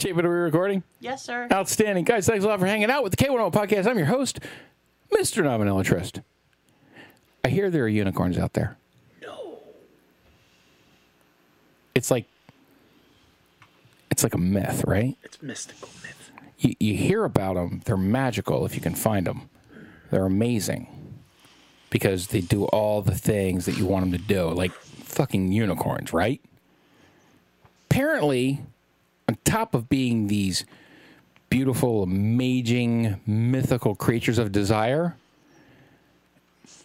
Chapin, are we recording? Yes, sir. Outstanding. Guys, thanks a lot for hanging out with the K101 podcast. I'm your host, Mr. Nominella Trist. I hear there are unicorns out there. No. It's like it's like a myth, right? It's mystical myth. You, you hear about them. They're magical if you can find them. They're amazing because they do all the things that you want them to do, like fucking unicorns, right? Apparently, on top of being these beautiful, amazing, mythical creatures of desire,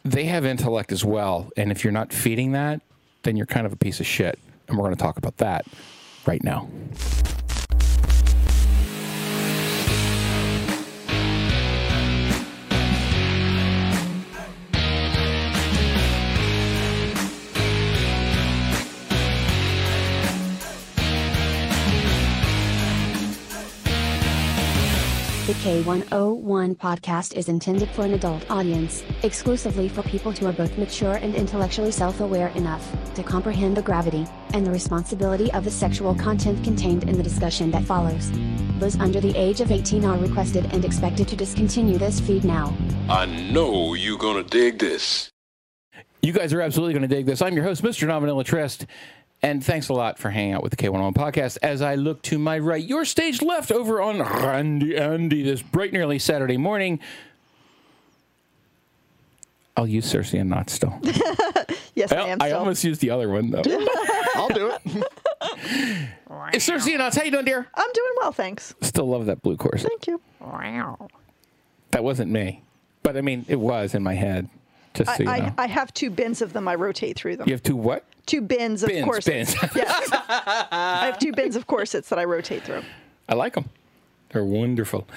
they have intellect as well. And if you're not feeding that, then you're kind of a piece of shit. And we're going to talk about that right now. The K101 podcast is intended for an adult audience, exclusively for people who are both mature and intellectually self aware enough to comprehend the gravity and the responsibility of the sexual content contained in the discussion that follows. Those under the age of 18 are requested and expected to discontinue this feed now. I know you're gonna dig this. You guys are absolutely going to dig this. I'm your host, Mr. Nominella Trist. And thanks a lot for hanging out with the K101 podcast. As I look to my right, your stage left over on Randy Andy this bright and early Saturday morning. I'll use Cersei and not still. Yes, I, I, am. I still. almost used the other one though. I'll do it. it's Cersei and Knots. How you doing, dear? I'm doing well, thanks. Still love that blue corset. Thank you. Wow. That wasn't me, but I mean, it was in my head. Just I, so you know, I, I have two bins of them. I rotate through them. you have two what? Two bins of Bins, corsets. bins. yes. I have two bins of corsets that I rotate through. I like them. They're wonderful.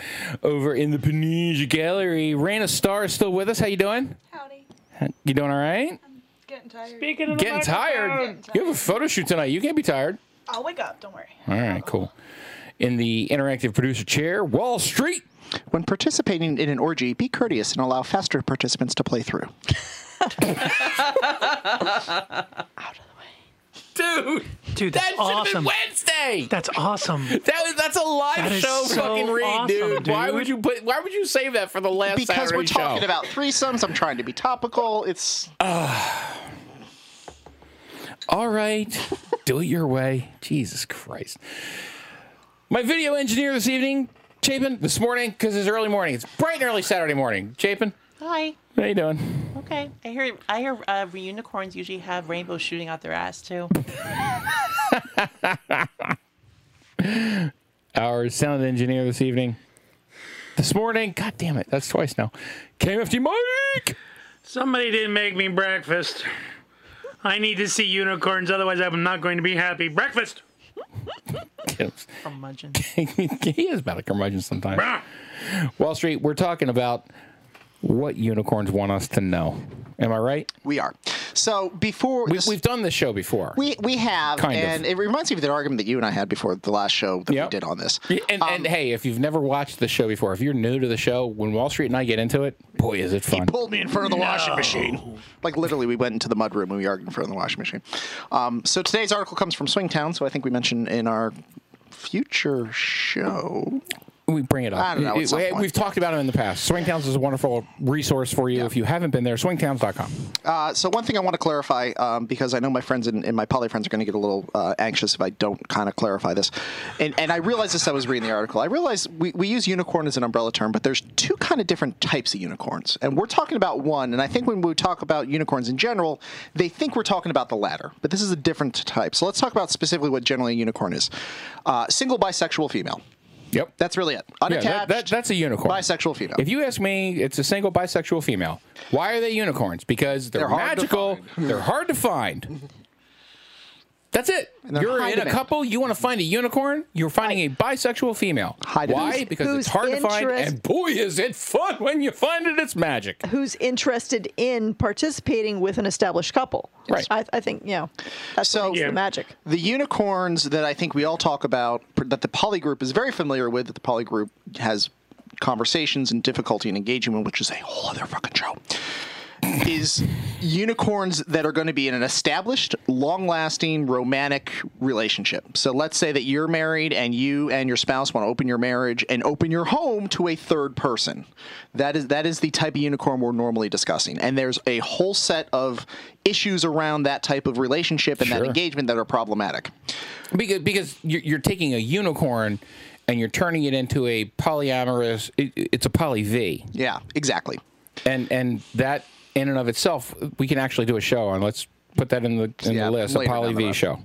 Over in the Panisia Gallery, Raina Star is still with us. How you doing? Howdy. You doing all right? I'm getting tired. Speaking of the Getting tired? Getting You have a photo shoot tonight. You can't be tired. I'll wake up. Don't worry. All right, cool. In the interactive producer chair, Wall Street. When participating in an orgy, be courteous and allow faster participants to play through. Out of the way. Dude, Dude, that that's should have been awesome. Wednesday. That's awesome. That was, that's a live That is show so fucking read, awesome, dude. Why dude. would you put why would you save that for the last Because Saturday we're talking show? about threesomes, I'm trying to be topical. It's All right. Do it your way. Jesus Christ. My video engineer this evening, Chapin, this morning, because it's early morning. It's bright and early Saturday morning. Chapin, Hi. how you doing? Okay. I hear. I hear. Uh, unicorns usually have rainbows shooting out their ass too. Our sound engineer this evening. This morning, god damn it, that's twice now. KFT Mike! Somebody didn't make me breakfast. I need to see unicorns, otherwise I'm not going to be happy. Breakfast! Curmudgeon. he is about a curmudgeon sometimes. Wall Street, we're talking about what unicorns want us to know. Am I right? we are. So before We, this- we've done this show before. we we have, Kind of. and it reminds me of the argument that you and I had before the last show that Yep. we did on this. and, Um, and hey, if you've never watched the show before, if you're new to the show, when Wall Street and I get into it, boy, is it fun. pulled me in front of the washing machine. Like literally, we went into the mudroom and we argued in front of the washing machine. Um, so today's article comes from Swingtown. So I think we mentioned in our future show. We bring it up. I don't know, It- we, we've talked about it in the past. Swingtowns is a wonderful resource for you. If you haven't been there, swingtowns.com. Uh, so one thing I want to clarify, um, because I know my friends and, and my poly friends are going to get a little uh, anxious if I don't kind of clarify this, and, and I realized this. I was reading the article. I realized we, we use unicorn as an umbrella term, but there's two kind of different types of unicorns, and we're talking about one. And I think when we talk about unicorns in general, they think we're talking about the latter, but this is a different type. So let's talk about specifically what generally a unicorn is: uh, single bisexual female. Yep. That's really it. Yeah, Unattached. that, that, that's a unicorn. Bisexual female. If you ask me, it's a single bisexual female. Why are they unicorns? Because they're, They're magical. find. They're hard to find. That's it. You're in a demand. couple. You want to find a unicorn. You're finding a bisexual female. High demand. Why? Who's- Because who's it's hard to find, interest- and boy, is it fun when you find it. It's magic. Who's interested in participating with an established couple? Right. I, I think, you know, that's So- so, Yeah. the magic. The unicorns that I think we all talk about, that the poly group is very familiar with, that the poly group has conversations and difficulty in engaging with, which is a whole other fucking show. Is unicorns that are going to be in an established, long-lasting, romantic relationship. So let's say that you're married and you and your spouse want to open your marriage and open your home to a third person. That is that is the type of unicorn we're normally discussing. And there's a whole set of issues around that type of relationship and that engagement that are problematic. Because because you're, you're taking a unicorn and you're turning it into a polyamorous. It, it's a poly V, Yeah, exactly. and and that in and of itself, we can actually do a show on. Let's put that in the in Yeah, the list. A poly V show.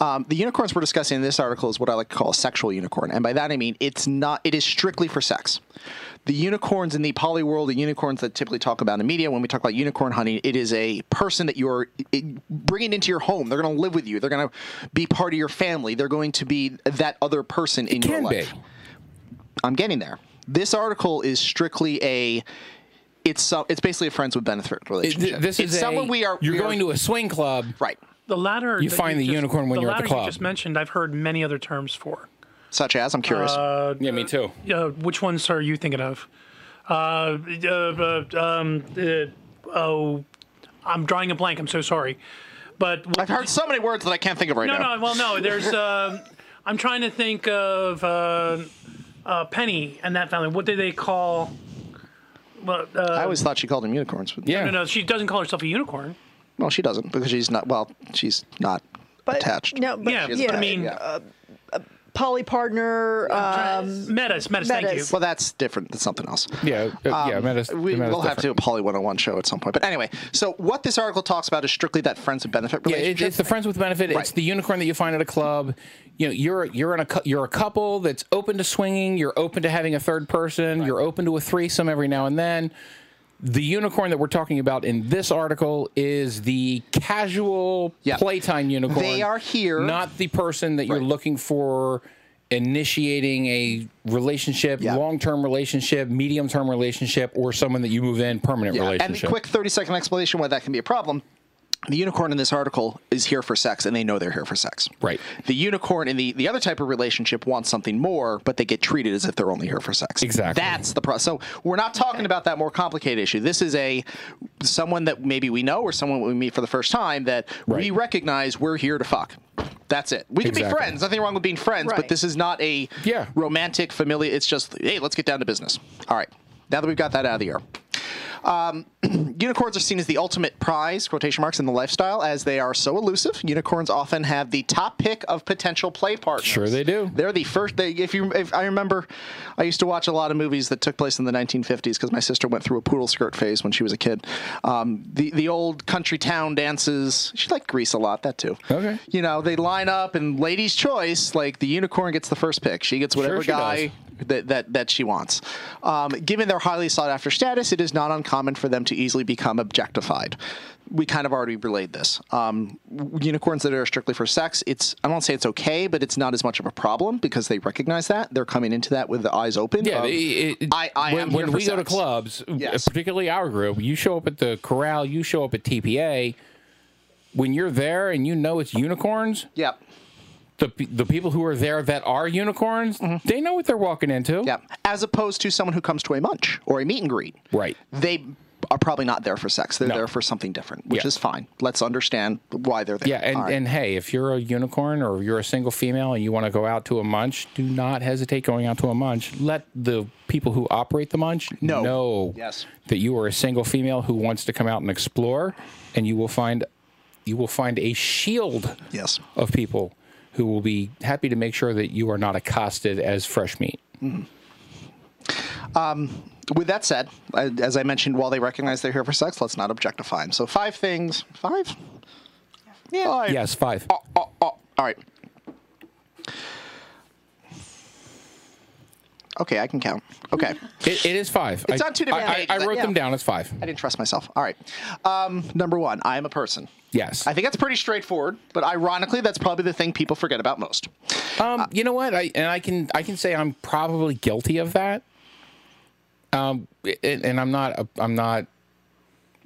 Um, the unicorns we're discussing in this article is what I like to call a sexual unicorn, and by that I mean it's not. It is strictly for sex. The unicorns in the poly world, the unicorns that typically talk about in media, when we talk about unicorn hunting, it is a person that you're bringing into your home. They're going to live with you. They're going to be part of your family. They're going to be that other person in your Can be. life. I'm getting there. This article is strictly a. It's so, it's basically a friends with benefit It- relationship. this it's is someone we are. You're we are- going to a swing club. right, The latter. You that find the just- unicorn when the you're at the latter club. You just mentioned. I've heard many other terms for. such as I'm curious. Yeah, me too. Uh, which ones are you thinking of? Uh, uh, uh, um, uh, oh, I'm drawing a blank. I'm so sorry. But I've heard so many words that I can't think of right no, now. no. No. Well, no. There's. um I'm trying to think of uh, uh, Penny and that family. What do they call? Well, uh, I always thought she called them unicorns. But Yeah. no, no. She doesn't call herself a unicorn. Well, she doesn't because she's not. Well, she's not But attached. no, but Yeah, yeah, but I mean, Yeah. Poly partner. Um, Metas, Metas. Thank you. Well, that's different. That's something else. Yeah, uh, yeah. Metas, Um, we, we'll have to do different. a Poly 101 show at some point. But anyway, so what this article talks about is strictly that friends with benefit relationship. Yeah, it, relationship. it's the friends with benefit. It's the unicorn that you find at a club. You know, you're you're in a you're a couple that's open to swinging. You're open to having a third person. You're open to a threesome every now and then. The unicorn that we're talking about in this article is the casual playtime unicorn. They are here- not the person that you're looking for initiating a relationship, Yeah. long-term relationship, medium-term relationship, or someone that you move in permanent yeah. And the relationship. quick 30 second explanation why that can be a problem. The unicorn in this article is here for sex, and they know they're here for sex. Right. The unicorn in the, the other type of relationship wants something more, but they get treated as if they're only here for sex. Exactly. That's the problem. So we're not talking about that more complicated issue. This is a someone that maybe we know or someone we meet for the first time that we recognize we're here to fuck. That's it. We can be friends. Nothing wrong with being friends, but this is not a Yeah. romantic, familiar. It's just, hey, let's get down to business. All right. Now that we've got that out of the air. Um, unicorns are seen as the ultimate prize, quotation marks, in the lifestyle, as they are so elusive. Unicorns often have the top pick of potential play partners. Sure they do. They're the first. They, if you, if I remember, I used to watch a lot of movies that took place in the 1950s because my sister went through a poodle skirt phase when she was a kid. Um, the the old country town dances. She liked Grease a lot. That too. Okay. You know, they line up and ladies' choice. Like the unicorn gets the first pick. She gets whatever she guy does. that, that, that she wants. Um, given their highly sought after status, it is not uncommon for them to easily become objectified. We kind of already relayed this. Um, unicorns that are strictly for sex, it's I don't say it's okay, but it's not as much of a problem because they recognize that they're coming into that with the eyes open. Yeah, of, it- it- I, I when, am when we go to clubs, Yes. particularly our group, you show up at the corral, you show up at TPA. When you're there and you know it's unicorns, Yeah, the the people who are there that are unicorns, they know what they're walking into. Mm-hmm. yeah. As opposed to someone who comes to a munch or a meet and greet. Right. They are probably not there for sex. They're No. there for something different, which Yeah. is fine. Let's understand why they're there. Yeah, and, right. and hey, if you're a unicorn or you're a single female and you want to go out to a munch, do not hesitate going out to a munch. Let the people who operate the munch No. know Yes. that you are a single female who wants to come out and explore, and you will find you will find a shield yes. of people who will be happy to make sure that you are not accosted as fresh meat. Um, with that said, as I mentioned, while they recognize they're here for sex, let's not objectify them. So five things. Five? Yeah. Five. Yes, five. Oh, oh, oh. All right. Okay, I can count. Okay. It, it is five. It's I, on two different I, I, pages. I wrote Yeah. them down as five. I didn't trust myself. All right. Um, number one, I am a person. Yes. I think that's pretty straightforward, but ironically, that's probably the thing people forget about most. Um, you know what? I and I can I can say I'm probably guilty of that. Um, and, and I'm not I'm not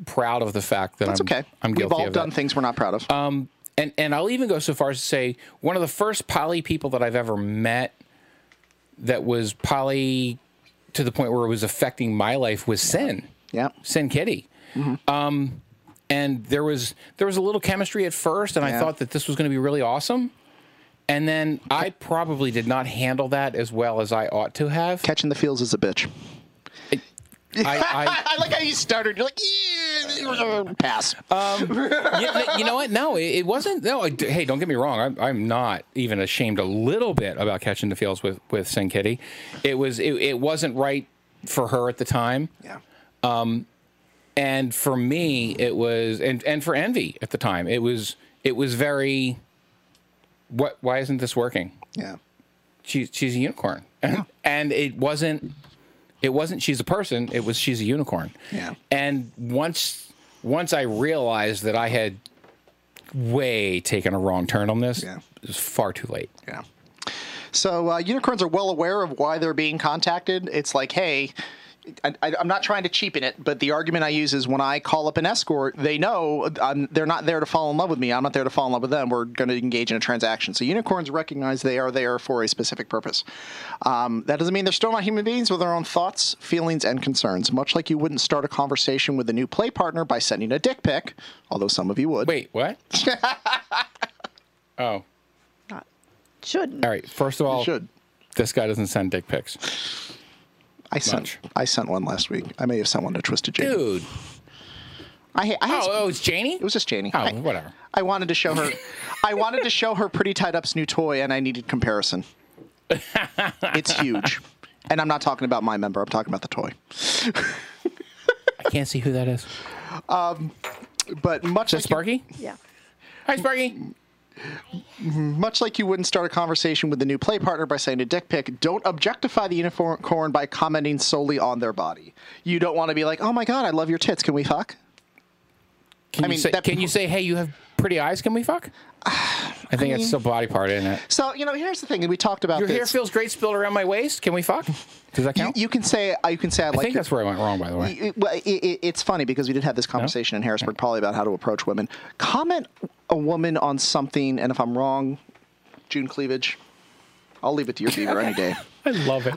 proud of the fact that That's I'm okay. I'm We've all done that. things we're not proud of. Um, and and I'll even go so far as to say one of the first poly people that I've ever met that was poly to the point where it was affecting my life was Sin. yeah. Sin Kitty. Um, and there was there was a little chemistry at first, and I thought that this was going to be really awesome. And then I probably did not handle that as well as I ought to have. Catching the feels is a bitch. I, I, I like how you started. You're like, yeah, pass. you, you know what? No, it, it wasn't. No, I- hey, don't get me wrong. I'm, I'm not even ashamed a little bit about catching the feels with with Sin Kitty. It was it, it wasn't right for her at the time, yeah. Um, and for me, it was and and for Envy at the time, it was it was very. What? Why isn't this working? Yeah. She's she's a unicorn, and it wasn't. It wasn't. She's a person. It was. She's a unicorn. Yeah. And once once I realized that I had way taken a wrong turn on this, Yeah. it was far too late. Yeah. So uh, unicorns are well aware of why they're being contacted. It's like, hey, I, I, I'm not trying to cheapen it, but the argument I use is when I call up an escort, they know I'm, they're not there to fall in love with me. I'm not there to fall in love with them. We're going to engage in a transaction. So unicorns recognize they are there for a specific purpose. Um, that doesn't mean they're still not human beings with their own thoughts, feelings, and concerns. Much like you wouldn't start a conversation with a new play partner by sending a dick pic, although some of you would. Wait, what? oh, Not, Shouldn't. all right. First of all, should. this guy doesn't send dick pics, I sent Much. I sent one last week. I may have sent one to Twisted Jane. dude. I, I had Oh, oh, it's Janie. It was just Janie. Oh, I, whatever. I wanted to show her. I wanted to show her pretty tied up's new toy, and I needed comparison. it's huge, and I'm not talking about my member. I'm talking about the toy. I can't see who that is. Um, But much Is like Sparky? Yeah. Hi, Sparky. Much like you wouldn't start a conversation with a new play partner by saying a dick pic, don't objectify the unicorn by commenting solely on their body. You don't want to be like, "Oh my god, I love your tits. Can we fuck?" Can I you mean, say, that- can you say, hey, you have pretty eyes? Can we fuck? I think it's still body part, isn't it? So you know, here's the thing. and We talked about Your this. hair feels great spilled around my waist. Can we fuck? Does that you, count? you can say uh, you can say I I like think your- that's where I went wrong, by the way. Well, it, it, it's funny because we did have this conversation in Harrisburg, probably about how to approach women. Comment a woman on something, and if I'm wrong, June cleavage. I'll leave it to your beaver any day. I love it.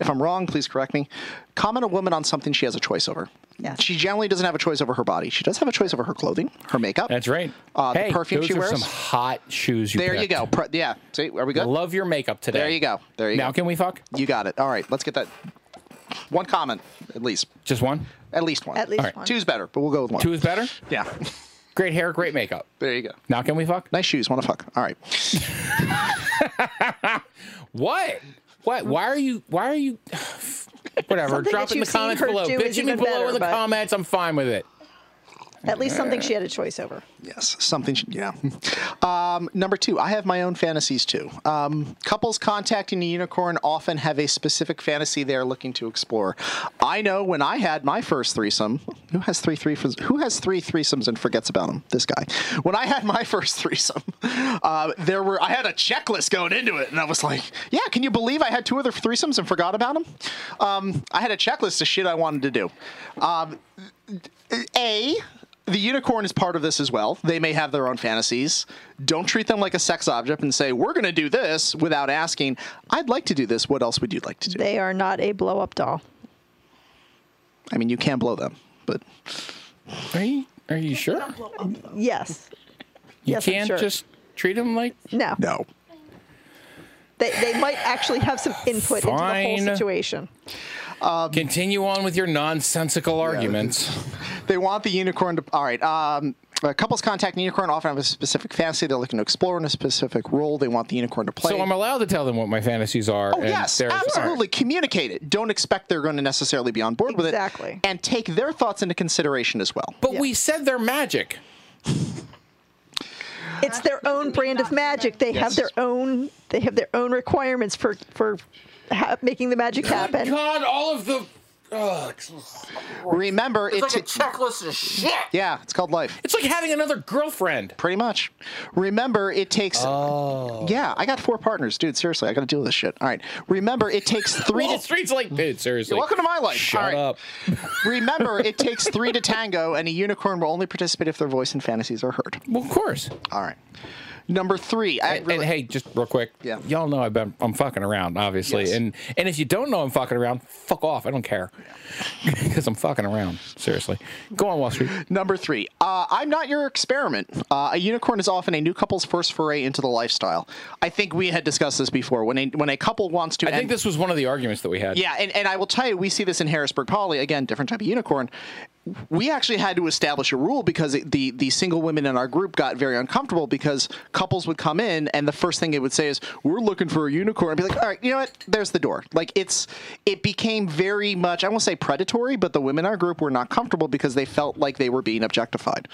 If I'm wrong, please correct me. Comment a woman on something she has a choice over. Yes. She generally doesn't have a choice over her body. She does have a choice over her clothing, her makeup. That's right. Uh, the hey, perfume those she are wears? some hot shoes you there you picked. go. Pre- yeah. See, are we good? Love your makeup today. There you go. There you go. now, can we fuck? You got it. All right. Let's get that. One comment, at least. Just one? At least one. At least All right. one. Two's better, but we'll go with one. Two is better? Yeah. Great hair, great makeup. there you go. Now, can we fuck? Nice shoes. Want to fuck? All right. What? What? Why are you? Why are you? Whatever. Something Drop it in the comments below. do Bitch at me below better, in the but- comments. I'm fine with it. At least something she had a choice over. Yes, something. sh- Yeah. Um, number two, I have my own fantasies too. Um, couples contacting a unicorn often have a specific fantasy they are looking to explore. I know when I had my first threesome. Who has three threesomes? Who has three threesomes and forgets about them? This guy. When I had my first threesome, uh, there were I had a checklist going into it, and I was like, "Yeah, can you believe I had two other threesomes and forgot about them?" Um, I had a checklist of shit I wanted to do. Um, a the unicorn is part of this as well. They may have their own fantasies. Don't treat them like a sex object and say, we're going to do this without asking, I'd like to do this. What else would you like to do? They are not a blow up doll. I mean, you can blow them, but Are you? Are you sure? Yes. You Yes, can't sure. just treat them like. No. no. They, they might actually have some input into the whole situation. Continue on with your nonsensical arguments. They want the unicorn to. All right. Um, uh, couples contacting the unicorn often have a specific fantasy they're looking to explore in a specific role they want the unicorn to play. So I'm allowed to tell them what my fantasies are. Oh, and yes, there's- all right. absolutely. Communicate it. Don't expect they're going to necessarily be on board with it. Exactly. And take their thoughts into consideration as well. But we said they're magic. It's their own brand of magic. They have their own. They have their own requirements for for ha- making the magic happen. God, all of the. Oh, Remember, it's like a checklist of shit. yeah, it's called life. It's like having another girlfriend. Pretty much. Remember, it takes. Oh. Yeah, I got four partners, dude. Seriously, I got to deal with this shit. All right. Remember, it takes three. Wall to, Street's like, dude, seriously. welcome to my life. Shut All right. up. Remember, it takes three to tango, and a unicorn will only participate if their voice and fantasies are heard. Well, of course. All right. Number three. I And, really- and hey, just real quick, Yeah. y'all know I've been I'm fucking around, obviously, Yes. and and if you don't know I'm fucking around, fuck off. I don't care because I'm fucking around. Seriously, go on Wall Street. Number three, uh, I'm not your experiment. Uh, a unicorn is often a new couple's first foray into the lifestyle. I think we had discussed this before. When a when a couple wants to, I think this was one of the arguments that we had. yeah, and, and I will tell you, we see this in Harrisburg Poly again, different type of unicorn. We actually had to establish a rule because the the single women in our group got very uncomfortable because couples would come in and the first thing it would say is, "We're looking for a unicorn." And be like, "All right, you know what? There's the door." Like it's it became very much I won't say predatory, but the women in our group were not comfortable because they felt like they were being objectified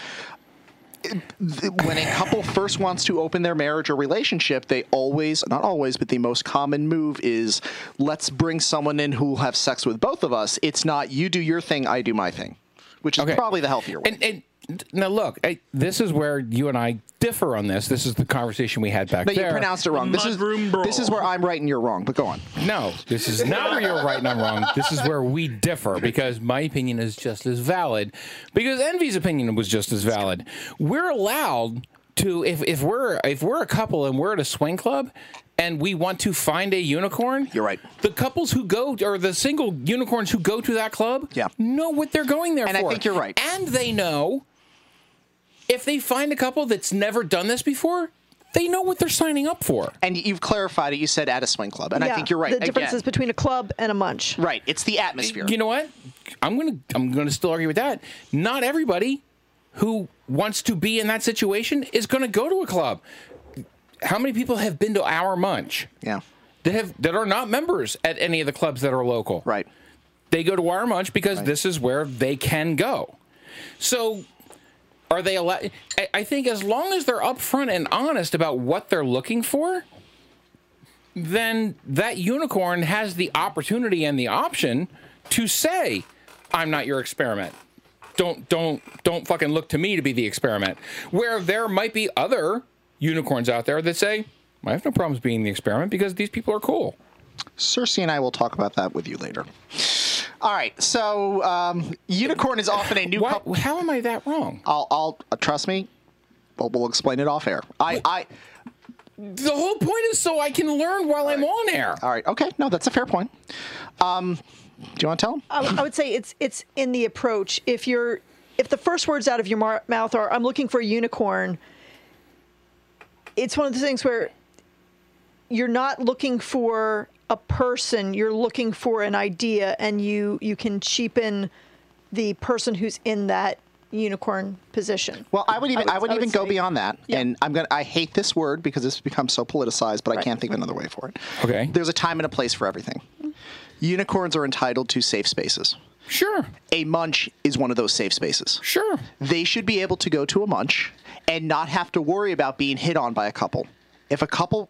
when a couple first wants to open their marriage or relationship, they always, not always, but the most common move is let's bring someone in who will have sex with both of us. It's not you do your thing, I do my thing, which is Okay. probably the healthier way. And, and now look, I, this is where you and I differ on this. This is the conversation we had back but there. you pronounced it wrong. This is, this is where I'm right and you're wrong, but go on. No, this is not where you're right and I'm wrong. This is where we differ because my opinion is just as valid. Because Envy's opinion was just as valid. We're allowed to if, if we're if we're a couple and we're at a swing club and we want to find a unicorn. You're right. The couples who go or the single unicorns who go to that club Yeah. know what they're going there for. And I think you're right. And they know if they find a couple that's never done this before, they know what they're signing up for. And you've clarified it. You said at a swing club, and I think you're right. The difference Again, is between a club and a munch. right. It's the atmosphere. You know what? I'm gonna I'm gonna still argue with that. Not everybody who wants to be in that situation is gonna go to a club. How many people have been to our munch yeah. that have that are not members at any of the clubs that are local? Right. They go to our munch because this is where they can go. So are they allowed? I think as long as they're upfront and honest about what they're looking for, then that unicorn has the opportunity and the option to say, "I'm not your experiment." Don't don't don't fucking look to me to be the experiment. Where there might be other unicorns out there that say, "I have no problems being the experiment because these people are cool." Cersei and I will talk about that with you later. All right. So, um, unicorn is often a new What? couple. How am I that wrong? I'll, I'll uh, trust me. We'll, we'll explain it off air. I, I, The whole point is so I can learn while I'm on air. all right. Okay. No, that's a fair point. Um, do you want to tell him? I, would- I would say it's it's in the approach. If you're if the first words out of your mar- mouth are "I'm looking for a unicorn," it's one of the things where you're not looking for a person. You're looking for an idea, and you you can cheapen the person who's in that unicorn position. Well, I would even I would, I even go say- beyond that, Yeah. and I'm gonna I hate this word because it's become so politicized, but I can't think of another way for it. Okay. There's a time and a place for everything. Unicorns are entitled to safe spaces. Sure, A munch is one of those safe spaces. sure. They should be able to go to a munch and not have to worry about being hit on by a couple. If a couple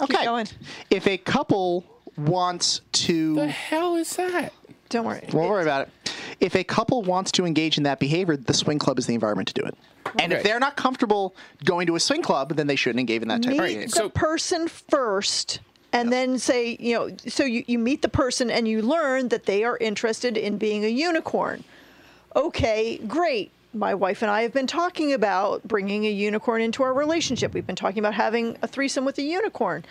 Okay. going. If a couple wants to The hell is that? Don't worry. Don't worry about it. If a couple wants to engage in that behavior, the swing club is the environment to do it. And if they're not comfortable going to a swing club, then they shouldn't engage in that type meet of Right, behavior. the so- person first and then say you know so you, you meet the person and you learn that they are interested in being a unicorn okay great my wife and i have been talking about bringing a unicorn into our relationship we've been talking about having a threesome with a unicorn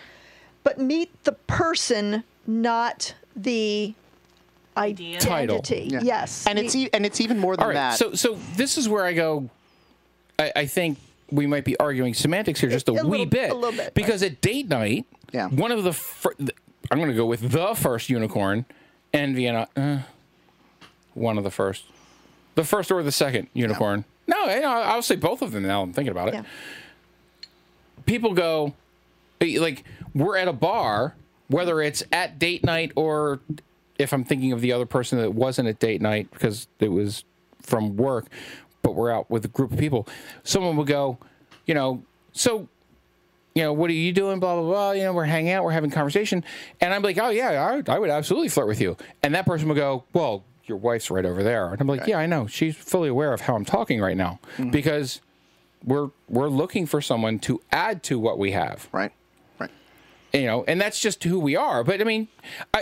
but meet the person not the Idea. Title. identity Yeah. yes And it's e- and it's even more than All right. that. So so this is where I go. I, I think we might be arguing semantics here just a, A wee little- bit. a little bit, Because at date night, Yeah. one of the fir- I'm going to go with the first unicorn, and Vienna. Uh, one of the first, the first or the second unicorn. No, I- I'll say both of them. Now I'm thinking about it. yeah. people go like we're at a bar whether it's at date night or if i'm thinking of the other person that wasn't at date night because it was from work but we're out with a group of people. Someone would go you know so you know what are you doing blah blah blah you know we're hanging out we're having conversation. And i'm like oh yeah I, I would absolutely flirt with you. And that person would go well your wife's right over there. And i'm like yeah i know. She's fully aware of how i'm talking right now mm-hmm. because we're we're looking for someone to add to what we have. Right. Right. you know and that's just who we are. But i mean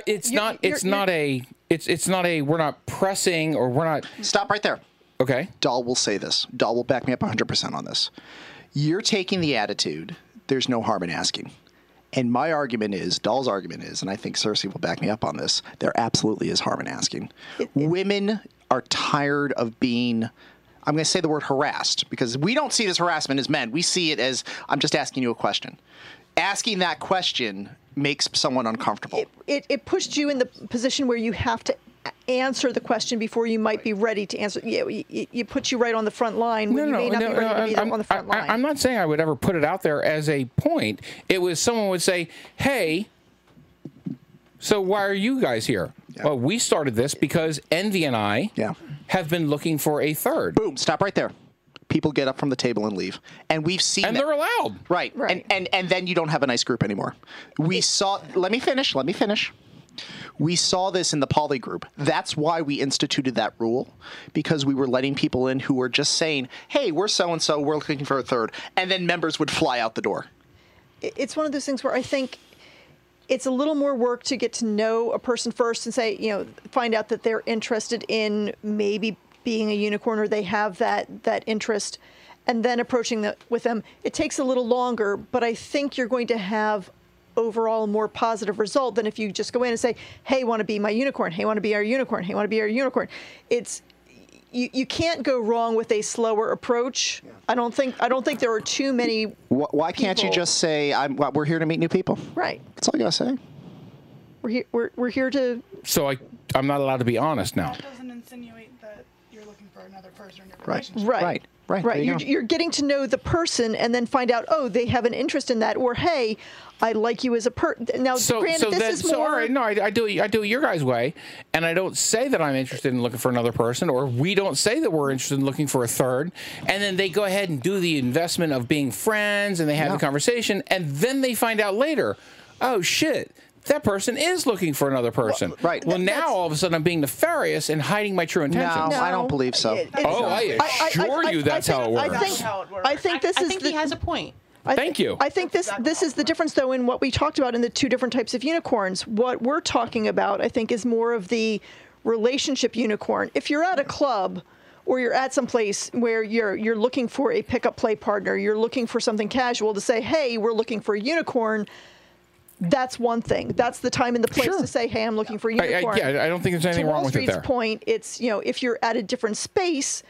it's You're- not you're- it's not a it's it's not a we're not pressing or we're not Stop right there. Okay. Dahl will say this. Dahl will back me up 100% on this. You're taking the attitude, there's no harm in asking. And my argument is, Dahl's argument is, and I think Cersei will back me up on this, there absolutely is harm in asking. Women are tired of being, I'm going to say the word harassed, because we don't see this harassment as men. We see it as, I'm just asking you a question. Asking that question makes someone uncomfortable. it, it, it pushed you in the position where you have to a- answer the question before you might be ready to answer. You, you, you put you right on the front line when you may not be ready to be I'm, on the front I, line. am not saying I would ever put it out there as a point. It was someone would say, "Hey, so why are you guys here?" Well, we started this because Envy and I Yeah. have been looking for a third, Boom, stop right there. People get up from the table and leave. And we've seen and that- they're allowed. Right. Right. And, and and then you don't have a nice group anymore. We saw let me finish, let me finish. We saw this in the poly group. That's why we instituted that rule because we were letting people in who were just saying, "Hey, we're so and so, we're looking for a third. And then members would fly out the door. it's one of those things where I think it's a little more work to get to know a person first and say, you know, find out that they're interested in maybe being a unicorn or they have that that interest, and then approaching the, with them. It takes a little longer, but I think you're going to have overall more positive result than if you just go in and say, "Hey, want to be my unicorn? Hey, want to be our unicorn? Hey, want to be our unicorn?" It's you, you can't go wrong with a slower approach. I don't think I don't think there are too many Wh- Why can't you just say, I'm, "We're here to meet new people"? right. That's all you gotta say. We're here. We're, we're here to. So I, I'm not allowed to be honest now. That doesn't insinuate that you're looking for another person in your Right. Right. Right, right, Right. you You're, you're getting to know the person and then find out. Oh, they have an interest in that, or hey, I like you as a person. Now, So, granted, so this then, is so more. all right, no, I, I do, I do it your guys' way, and I don't say that I'm interested in looking for another person, or we don't say that we're interested in looking for a third, and then they go ahead and do the investment of being friends, and they have the conversation, and then they find out later, oh shit. That person is looking for another person. right. Well, Th- now that's- all of a sudden I'm being nefarious and hiding my true intentions. No, I don't believe so. It- it's Oh, not. I assure you that's how it I works. think, That's how it works. I think this I, is think the, he has a point. I Thank you. I think this this is the difference though in what we talked about in the two different types of unicorns. What we're talking about, I think, is more of the relationship unicorn. If you're at a club or you're at some place where you're you're looking for a pickup play partner, you're looking for something casual to say, "Hey, we're looking for a unicorn." That's one thing. That's the time and the place Sure. to say, "Hey, I'm looking for a I, I, unicorn." yeah, I don't think there's anything to wrong Wall with it Street's there. point, it's you know if you're at a different space,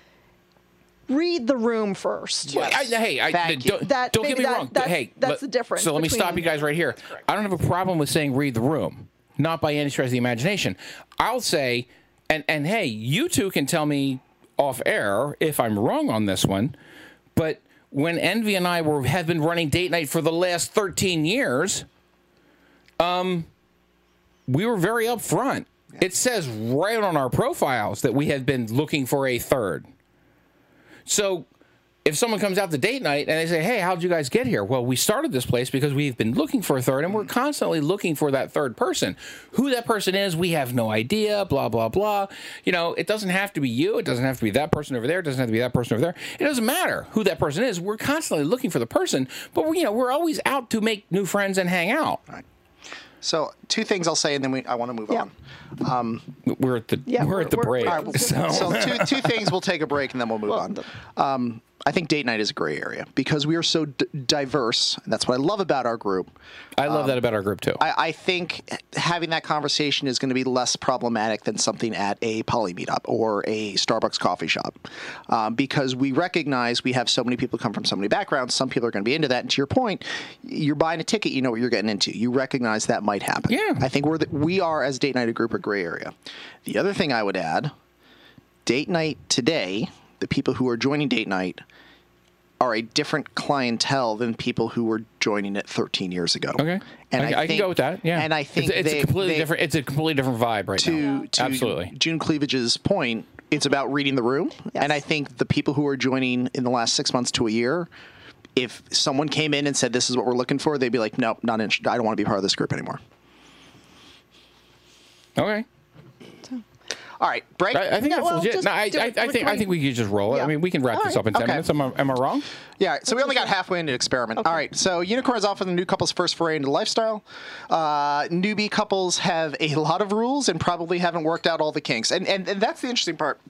read the room first. I, hey, I, Thank don't, That- don't get me that- wrong. that's- hey, that's let- the difference So let me stop you guys right here. I don't have a problem with saying read the room, not by any stretch of the imagination. I'll say, and and hey, you two can tell me off air if I'm wrong on this one, but when Envy and I were have been running date night for the last 13 years, um, we were very upfront. It says right on our profiles that we have been looking for a third. So if someone comes out to date night and they say, "Hey, how'd you guys get here?" Well, we started this place because we've been looking for a third, and we're constantly looking for that third person. Who that person is, we have no idea. Blah blah blah. You know, it doesn't have to be you. It doesn't have to be that person over there. It doesn't have to be that person over there. It doesn't matter who that person is. We're constantly looking for the person, but we, you know, we're always out to make new friends and hang out. So two things I'll say, and then we, I want to move Yeah. on. We're at the Yeah, we're, at the we're- break. we're- All right, so. so two, two things. We'll take a break and then we'll move on. Um, I think date night is a gray area because we are so d- diverse. And that's what I love about our group. I love that about our group too. I, I think having that conversation is going to be less problematic than something at a poly meetup or a Starbucks coffee shop, um, because we recognize we have so many people come from so many backgrounds. Some people are going to be into that, and to your point, you're buying a ticket, you know what you're getting into. You recognize that might happen. Yeah. I think we're the, we are as date night a group a gray area. The other thing I would add, date night today, the people who are joining date night are a different clientele than people who were joining it 13 years ago. Okay, and I, I can think- go with that. Yeah, and I think it's, it's they- a completely they- different. It's a completely different vibe right to, now. to Absolutely. June Cleavage's point, it's about reading the room. And I think the people who are joining in the last six months to a year, if someone came in and said, This is what we're looking for, they'd be like, Nope, not interested. I don't want to be part of this group anymore. Okay, All right, break. I, I think No, that's well, legit. No, I, I, I think I think we could just roll it. I mean, we can wrap All this right, up in ten okay. minutes. Am I, am I wrong? Yeah, so we only got halfway into the experiment. All right, so unicorns often the new couple's first foray into lifestyle. Uh, newbie couples have a lot of rules and probably haven't worked out all the kinks, and and, and that's the interesting part.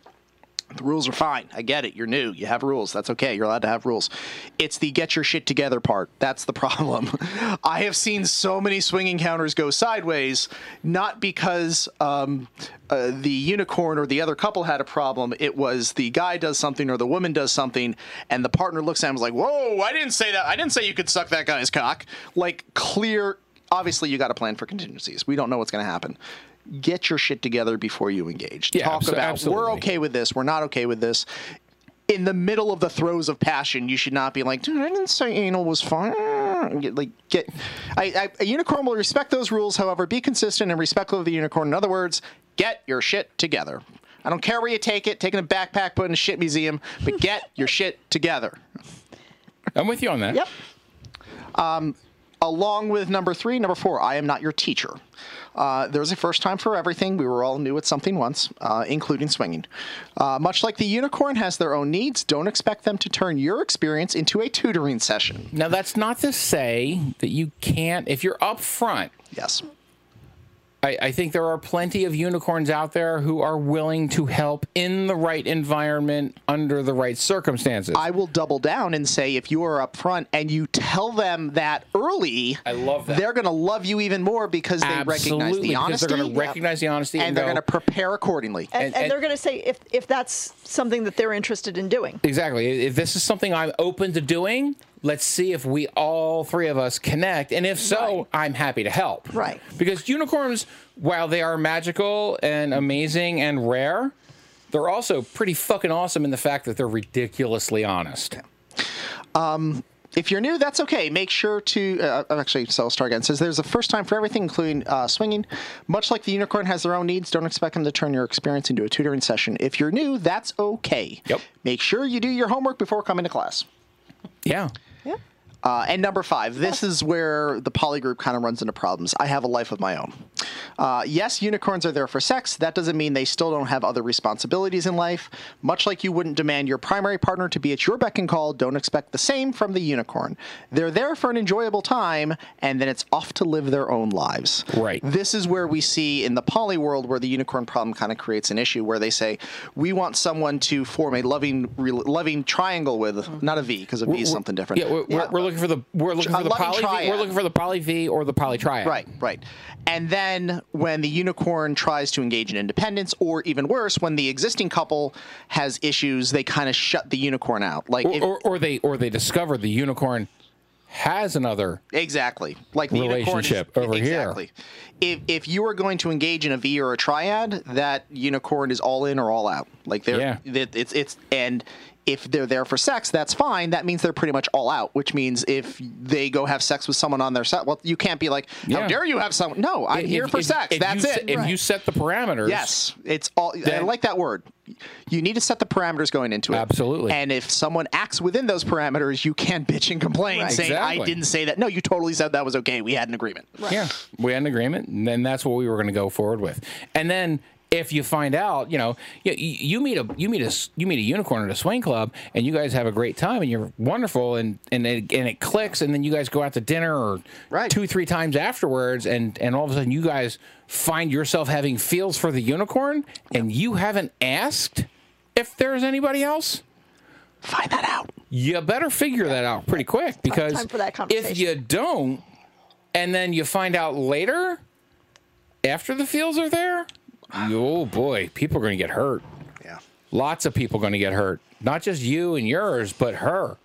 The rules are fine. I get it. You're new. You have rules. That's okay. You're allowed to have rules. It's the get your shit together part. That's the problem. I have seen so many swing encounters go sideways, not because um, uh, the unicorn or the other couple had a problem. It was the guy does something or the woman does something, and the partner looks at him and is like, "Whoa! I didn't say that. I didn't say you could suck that guy's cock." Like clear. Obviously, you got to plan for contingencies. We don't know what's going to happen get your shit together before you engage. Yeah, Talk about absolutely. we're okay with this, we're not okay with this. In the middle of the throes of passion, you should not be like, dude, I didn't say anal was fine. Get- Like, get. I, I, a unicorn will respect those rules, however, be consistent and respectful of the unicorn. In other words, get your shit together. I don't care where you take it, taking a backpack, put in a shit museum, but get your shit together. I'm with you on that. Yep. Um, along with number three, number four, I am not your teacher. Uh, there's a first time for everything. We were all new at something once, uh, including swinging. Uh, much like the unicorn has their own needs, don't expect them to turn your experience into a tutoring session. Now that's not to say that you can't if you're up front. Yes. I, I think there are plenty of unicorns out there who are willing to help in the right environment under the right circumstances. I will double down and say if you are up front and you tell them that early, I love that. they're going to love you even more because they recognize Absolutely, the because honesty. they're going to recognize the honesty and and, they're going to prepare accordingly. And, And- and, and- they're going to say if if that's something that they're interested in doing. Exactly. If this is something I'm open to doing, let's see if we all three of us connect. And if so, I'm happy to help. Right. Because unicorns, while they are magical and amazing and rare, they're also pretty fucking awesome in the fact that they're ridiculously honest. If you're new, that's okay. Make sure to uh, actually. So I'll start again. It says there's a first time for everything, including uh, swinging. Much like the unicorn has their own needs, don't expect them to turn your experience into a tutoring session. If you're new, that's okay. Yep. Make sure you do your homework before coming to class. Yeah. Uh, and number five, this is where the poly group kind of runs into problems. I have a life of my own. Uh, yes, unicorns are there for sex. That doesn't mean they still don't have other responsibilities in life. Much like you wouldn't demand your primary partner to be at your beck and call, don't expect the same from the unicorn. They're there for an enjoyable time, and then it's off to live their own lives. Right. This is where we see in the poly world where the unicorn problem kind of creates an issue where they say, we want someone to form a loving, re- loving triangle with, not a V, because a V is something different. Yeah, we're, we're, we're looking for the we're looking for the poly v, triad. we're looking for the poly V or the poly triad. Right, right. And then when the unicorn tries to engage in independence, or even worse, when the existing couple has issues, they kind of shut the unicorn out. Like, Or, if- or, or they or they discover the unicorn has another exactly, like the unicorn is- Relationship over here. exactly. If if you are going to engage in a V or a triad, that unicorn is all in or all out. Like they're Yeah. it's it's and. If they're there for sex, that's fine. That means they're pretty much all out. Which means if they go have sex with someone on their set, well, you can't be like, "How Yeah. dare you have someone?" No, I'm If- here for if- sex. if that's you it. se- If you set the parameters, Yes, it's all. I like that word. You need to set the parameters going into it. Absolutely. And if someone acts within those parameters, you can't bitch and complain, Right. saying, "I didn't say that." No, you totally said that was okay. We had an agreement. Yeah, we had an agreement, and then that's what we were going to go forward with. And then if you find out, you know, you, you meet a you meet a you meet a unicorn at a swing club, and you guys have a great time, and you're wonderful, and and it, and it clicks, and then you guys go out to dinner or Right. two three times afterwards, and and all of a sudden you guys find yourself having feels for the unicorn, and you haven't asked if there's anybody else. Find that out. You better figure that out pretty quick because time for that if you don't, and then you find out later, after the feels are there, oh boy, people are going to get hurt. Yeah. Lots of people going to get hurt. Not just you and yours, but her.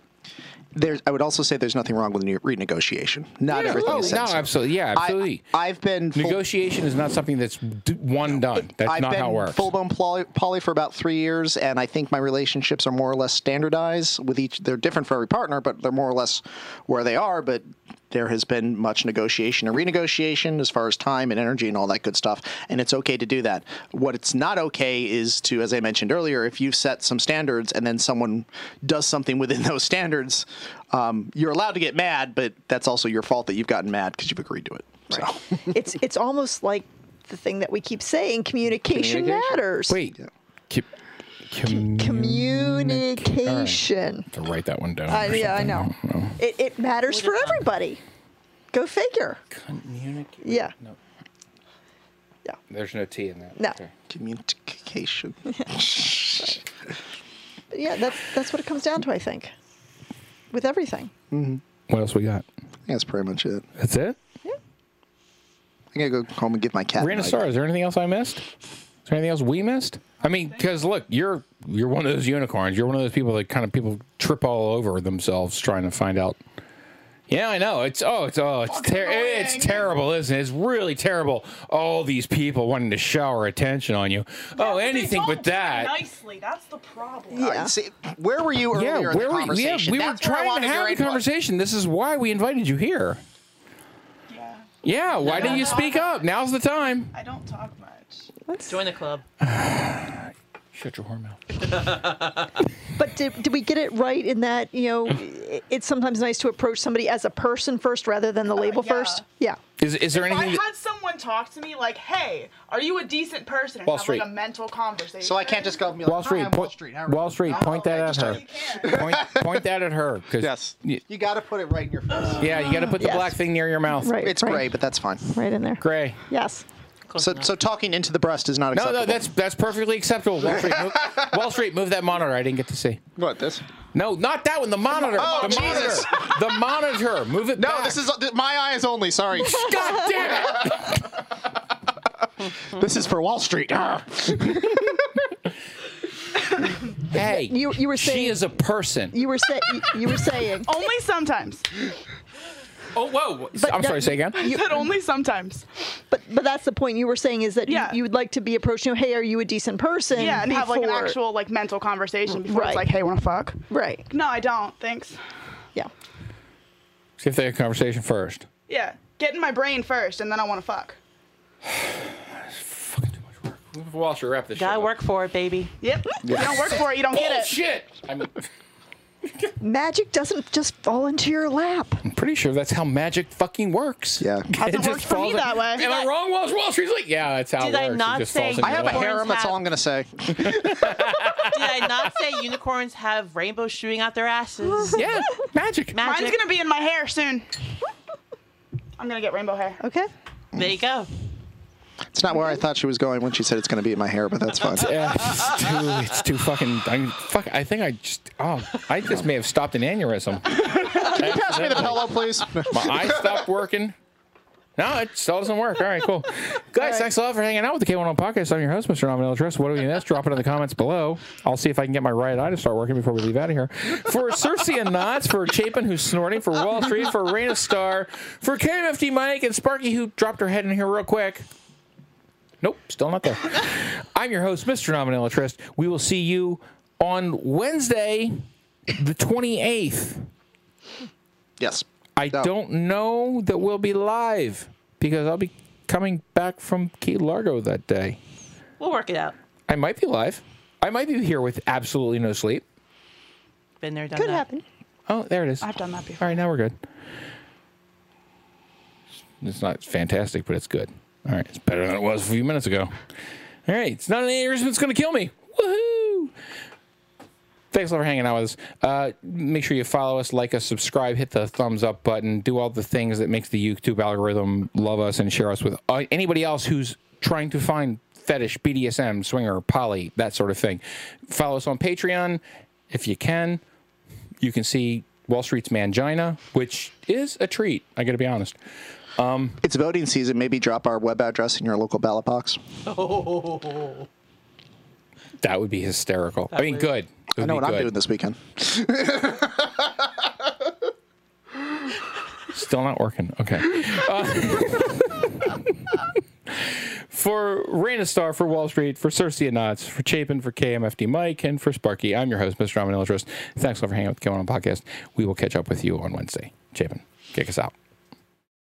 There's. I would also say there's nothing wrong with renegotiation. Not Yeah, everything oh, is no, absolutely. Yeah, absolutely. I, I've been full, negotiation is not something that's d- one done. That's I've not how it works. Full blown poly, poly for about three years, and I think my relationships are more or less standardized with each. They're different for every partner, but they're more or less where they are. But there has been much negotiation and renegotiation as far as time and energy and all that good stuff, and it's okay to do that. What it's not okay is to, as I mentioned earlier, if you've set some standards and then someone does something within those standards, um, you're allowed to get mad, but that's also your fault that you've gotten mad because you've agreed to it. So. it's it's almost like the thing that we keep saying: communication, Communication. matters. Wait. Ki- commu- communication. To write that one down. Uh, yeah, I something. know. It, it matters for everybody. Go figure. Communicate. Yeah. No. Yeah. There's no T in that. No. Okay. Communication. Yeah, that's that's what it comes down to, I think. With everything. Mm-hmm. What else we got? I think that's pretty much it. That's it. Yeah. I'm gonna go home and give my cat. a Star, is there anything else I missed? Is there anything else we missed? I mean, because look, you're you're one of those unicorns. You're one of those people that kind of people trip all over themselves trying to find out. Yeah, I know. It's oh, it's oh, it's ter- it's terrible, isn't it? It's really terrible. All these people wanting to shower attention on you. oh, anything but that. Nicely, that's the problem. Yeah. Uh, see, where were you Yeah, earlier in the where we, yeah, conversation? we were That's where I trying to have a conversation. This is why we invited you here. Yeah. Yeah, why didn't you speak up? Now's the time. I don't talk much. Join the club. Shut your whore mouth. But did, did we get it right in that, you know, it's sometimes nice to approach somebody as a person first rather than the oh, label yeah. first? Yeah. Is is there If I anything? that- had someone talk to me like, "Hey, are you a decent person?" and Wall have Street. like a mental conversation. So I can't just go and be like, Wall "Hi, Street, I'm Wall Street. How Wall? Street, point that at her. don't- You can. Point, point that at her, because Yes. You got to put it right in your face. yeah, you got to put the Yes. black thing near your mouth. Right. It's right, gray, but that's fine. Right in there. Gray. Yes. Close So, enough. so talking into the breast is not No, acceptable. no, that's that's perfectly acceptable. Wall Street, move, Wall Street, move that monitor. I didn't get to see. what this. No, not that one. The monitor. Oh, the Jesus. monitor. The monitor. Move it. No, back. this is uh, my eyes only. Sorry. God damn it! this is for Wall Street. Hey, You- you were saying she is a person. You were say, you- you were saying. Only sometimes. Oh, whoa! But I'm no, sorry. Say again. I said only sometimes. But but that's the point you were saying is that you- Yeah. you, would like to be approached. You know, hey, are you a decent person? Yeah, and have like an actual like mental conversation before Right. it's like, "Hey, wanna fuck?" Right. No, I don't. Thanks. Yeah. See if they have a conversation first. Yeah, get in my brain first, and then I want to fuck. Fucking too much work. Wall Street, wrap this. Gotta shit work for it, baby. Yep. You don't work for it, you don't Up. get it. Oh, Bullshit. I'm, Magic doesn't just fall into your lap. I'm pretty sure that's how magic fucking works. Yeah. Hasn't worked for me falls in- that way. Am I wrong? Wall, Wall Street's like, yeah, that's how Did it I works. not it just say I have a lap. Unicorns harem. That's all I'm gonna say. Did I not say unicorns have rainbows shooting out their asses? Yeah, magic. Magic. Mine's gonna be in my hair soon. I'm gonna get rainbow hair. Okay. There you go. It's not where I thought she was going when she said it's gonna be in my hair, but that's fine. Yeah, it's too, it's too fucking. I, fuck, I think I just. Oh, I just may have stopped an aneurysm. Can you pass me the pillow, please. My eye stopped working. No, it still doesn't work. All right, cool. Guys, thanks a lot for hanging out with the K101 podcast. I'm your host, Mr. Nominal Trust. What do we miss? Drop it in the comments below. I'll see if I can get my right eye to start working before we leave out of here. For Cersei and Knots, for Chapin, who's snorting, for Wall Street, for Raina Star, for KMFD Mike, and Sparky, who dropped her head in here real quick. Nope, still not there. I'm your host, Mr. Nominal Trust. We will see you on Wednesday, the 28th. Yes. I No. don't know that we'll be live because I'll be coming back from Key Largo that day. We'll work it out. I might be live. I might be here with absolutely no sleep. Been there, done Could that. happen. Oh, there it is. I've done that before. All right, now we're good. It's not fantastic, but it's good. All right, it's better than it was a few minutes ago. All right, it's not an aneurysm that's going to kill me. Woohoo! Thanks a lot for hanging out with us. Uh, make sure you follow us, like us, subscribe, hit the thumbs up button, do all the things that makes the YouTube algorithm love us and share us with uh, anybody else who's trying to find fetish, BDSM, swinger, poly, that sort of thing. Follow us on Patreon if you can. You can see Wall Street's Mangina, which is a treat. I got to be honest. It's voting season. Maybe drop our web address in your local ballot box. That would be hysterical. I mean, would- good. I know be what I'm doing this weekend. Still not working. Okay. Uh, for Raina Star, for Wall Street, for Cersei and Knots, for Chapin, for KMFD Mike, and for Sparky, I'm your host, Mr. Roman Trust. Thanks a lot for hanging out with the Going On podcast. We will catch up with you on Wednesday. Chapin, kick us out.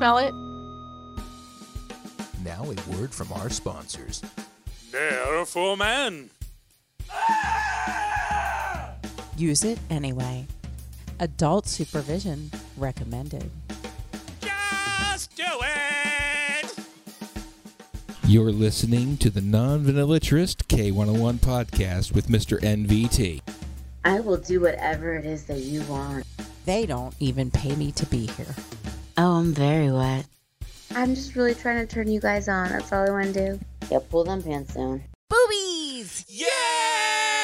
smell it? Now a word from our sponsors. They're for men. Use it anyway. Adult supervision recommended. Just do it. You're listening to the Non Vanillaturist K101 podcast with Mr. NVT. I will do whatever it is that you want. They don't even pay me to be here. Oh, I'm very wet. I'm just really trying to turn you guys on. That's all I want to do. Yeah, pull them pants down. Boobies! Yeah!